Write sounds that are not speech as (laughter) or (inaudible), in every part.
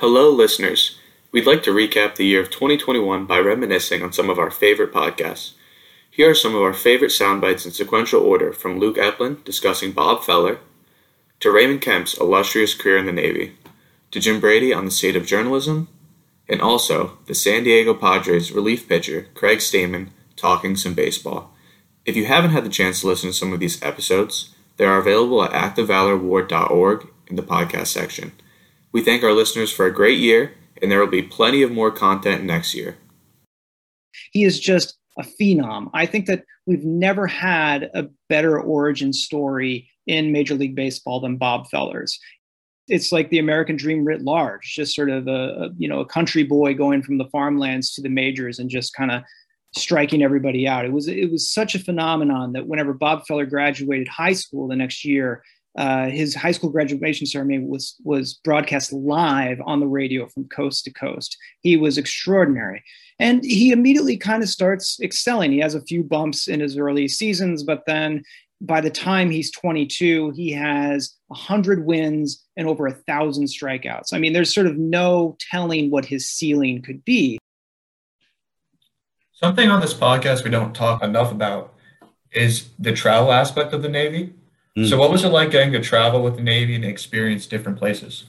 Hello, listeners. We'd like to recap the year of 2021 by reminiscing on some of our favorite podcasts. Here are some of our favorite sound bites in sequential order from Luke Epplin discussing Bob Feller, to Raymond Kemp's illustrious career in the Navy, to Jim Brady on the state of journalism, and also the San Diego Padres relief pitcher Craig Stammen talking some baseball. If you haven't had the chance to listen to some of these episodes, they are available at actofvalorward.org in the podcast section. We thank our listeners for a great year, and there will be plenty of more content next year. He is just a phenom. I think that we've never had a better origin story in Major League Baseball than Bob Feller's it's like the American dream writ large, just sort of a, a, you know a country boy going from the farmlands to the majors and just kind of striking everybody out. It was it was such a phenomenon that whenever Bob Feller graduated high school the next year, uh, his high school graduation ceremony was was broadcast live on the radio from coast to coast. He was extraordinary, and he immediately kind of starts excelling. He has a few bumps in his early seasons, but then by the time he's 22, he has 100 wins and over a thousand strikeouts. I mean, there's sort of no telling what his ceiling could be. Something on this podcast we don't talk enough about is the travel aspect of the Navy. Mm. So, what was it like getting to travel with the Navy and experience different places?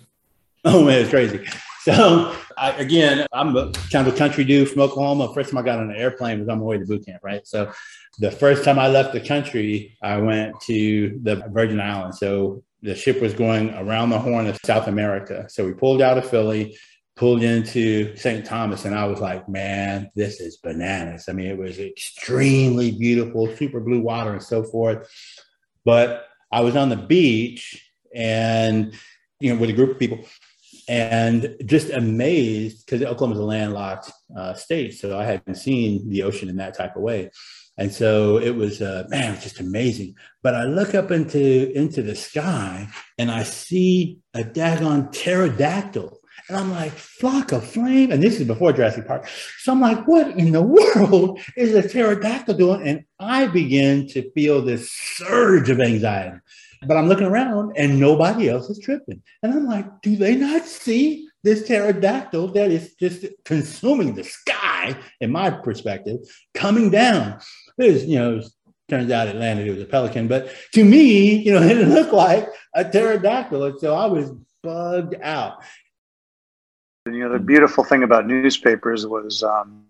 Oh man, it's crazy. So I, again, I'm a kind of a country dude from Oklahoma. First time I got on an airplane was on my way to boot camp, right? So the first time I left the country, I went to the Virgin Islands. So the ship was going around the horn of South America. So we pulled out of Philly, pulled into St. Thomas, and I was like, man, this is bananas. I mean, it was extremely beautiful, super blue water and so forth. But I was on the beach and, you know, with a group of people and just amazed because Oklahoma is a landlocked uh, state. So I hadn't seen the ocean in that type of way. And so it was, uh, man, it was just amazing. But I look up into into the sky and I see a daggone pterodactyl. And I'm like, flock of flame. And this is before Jurassic Park. So I'm like, what in the (laughs) world is a pterodactyl doing? And I begin to feel this surge of anxiety. But I'm looking around and nobody else is tripping. And I'm like, do they not see this pterodactyl that is just consuming the sky, in my perspective, coming down? It was, you know, turns out it landed, it was a pelican. But to me, you know, (laughs) it looked like a pterodactyl. And so I was bugged out. You know, the beautiful thing about newspapers was, um,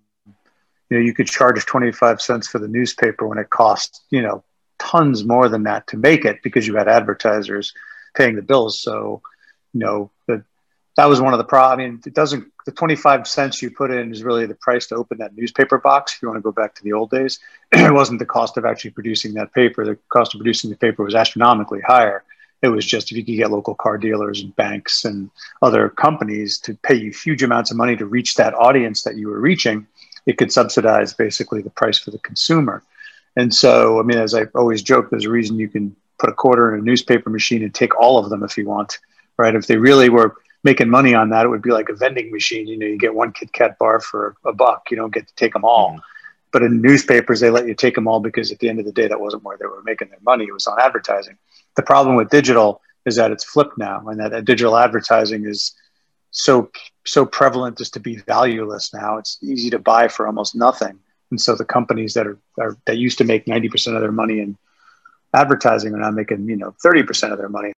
you know, you could charge 25 cents for the newspaper when it cost, you know, tons more than that to make it because you had advertisers paying the bills. So, you know, the that was one of the pro. I mean, it doesn't. The twenty five cents you put in is really the price to open that newspaper box. If you want to go back to the old days, (clears throat) it wasn't the cost of actually producing that paper. The cost of producing the paper was astronomically higher. It was just if you could get local car dealers and banks and other companies to pay you huge amounts of money to reach that audience that you were reaching, it could subsidize basically the price for the consumer. And so, I mean, as I always joke, there's a reason you can put a quarter in a newspaper machine and take all of them if you want, right? If they really were making money on that, it would be like a vending machine. You know, you get one Kit Kat bar for a buck. You don't get to take them all. Mm-hmm. But in newspapers, they let you take them all because at the end of the day, that wasn't where they were making their money. It was on advertising. The problem with digital is that it's flipped now, and that digital advertising is so so prevalent just to be valueless now. It's easy to buy for almost nothing, and so the companies that are, are that used to make ninety percent of their money in advertising are now making you know thirty percent of their money.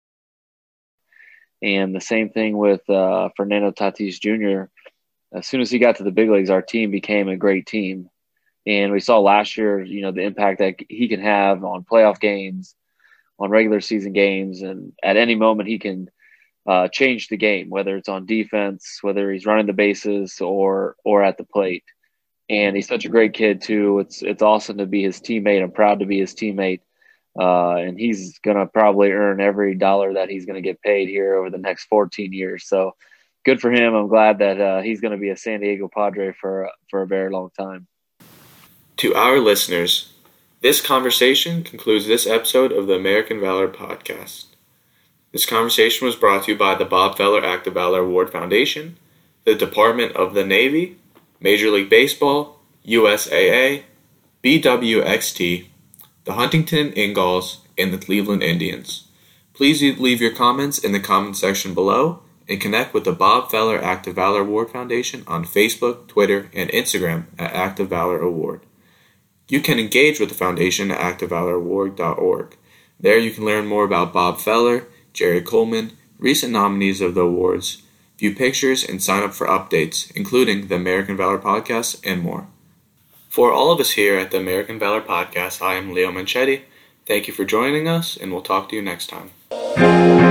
And the same thing with uh, Fernando Tatis Jr. As soon as he got to the big leagues, our team became a great team. And we saw last year, you know, the impact that he can have on playoff games, on regular season games, and at any moment he can uh, change the game, whether it's on defense, whether he's running the bases or or at the plate. And he's such a great kid too. It's it's awesome to be his teammate. I'm proud to be his teammate uh, and he's to probably earn every dollar that he's to get paid here over the next 14 years. So good for him. I'm glad that uh, he's to be a San Diego Padre for for a very long time. To our listeners, this conversation concludes this episode of the American Valor podcast. This conversation was brought to you by the Bob Feller Act of Valor Award Foundation, the Department of the Navy, Major League Baseball, USAA, BWXT, the Huntington Ingalls, and the Cleveland Indians. Please leave your comments in the comment section below and connect with the Bob Feller Act of Valor Award Foundation on Facebook, Twitter, and Instagram at Act of Valor Award. You can engage with the foundation at actofvaloraward.org. There you can learn more about Bob Feller, Jerry Coleman, recent nominees of the awards, view pictures, and sign up for updates, including the American Valor Podcast and more. For all of us here at the American Valor Podcast, I am Leo Manchetti. Thank you for joining us, and we'll talk to you next time.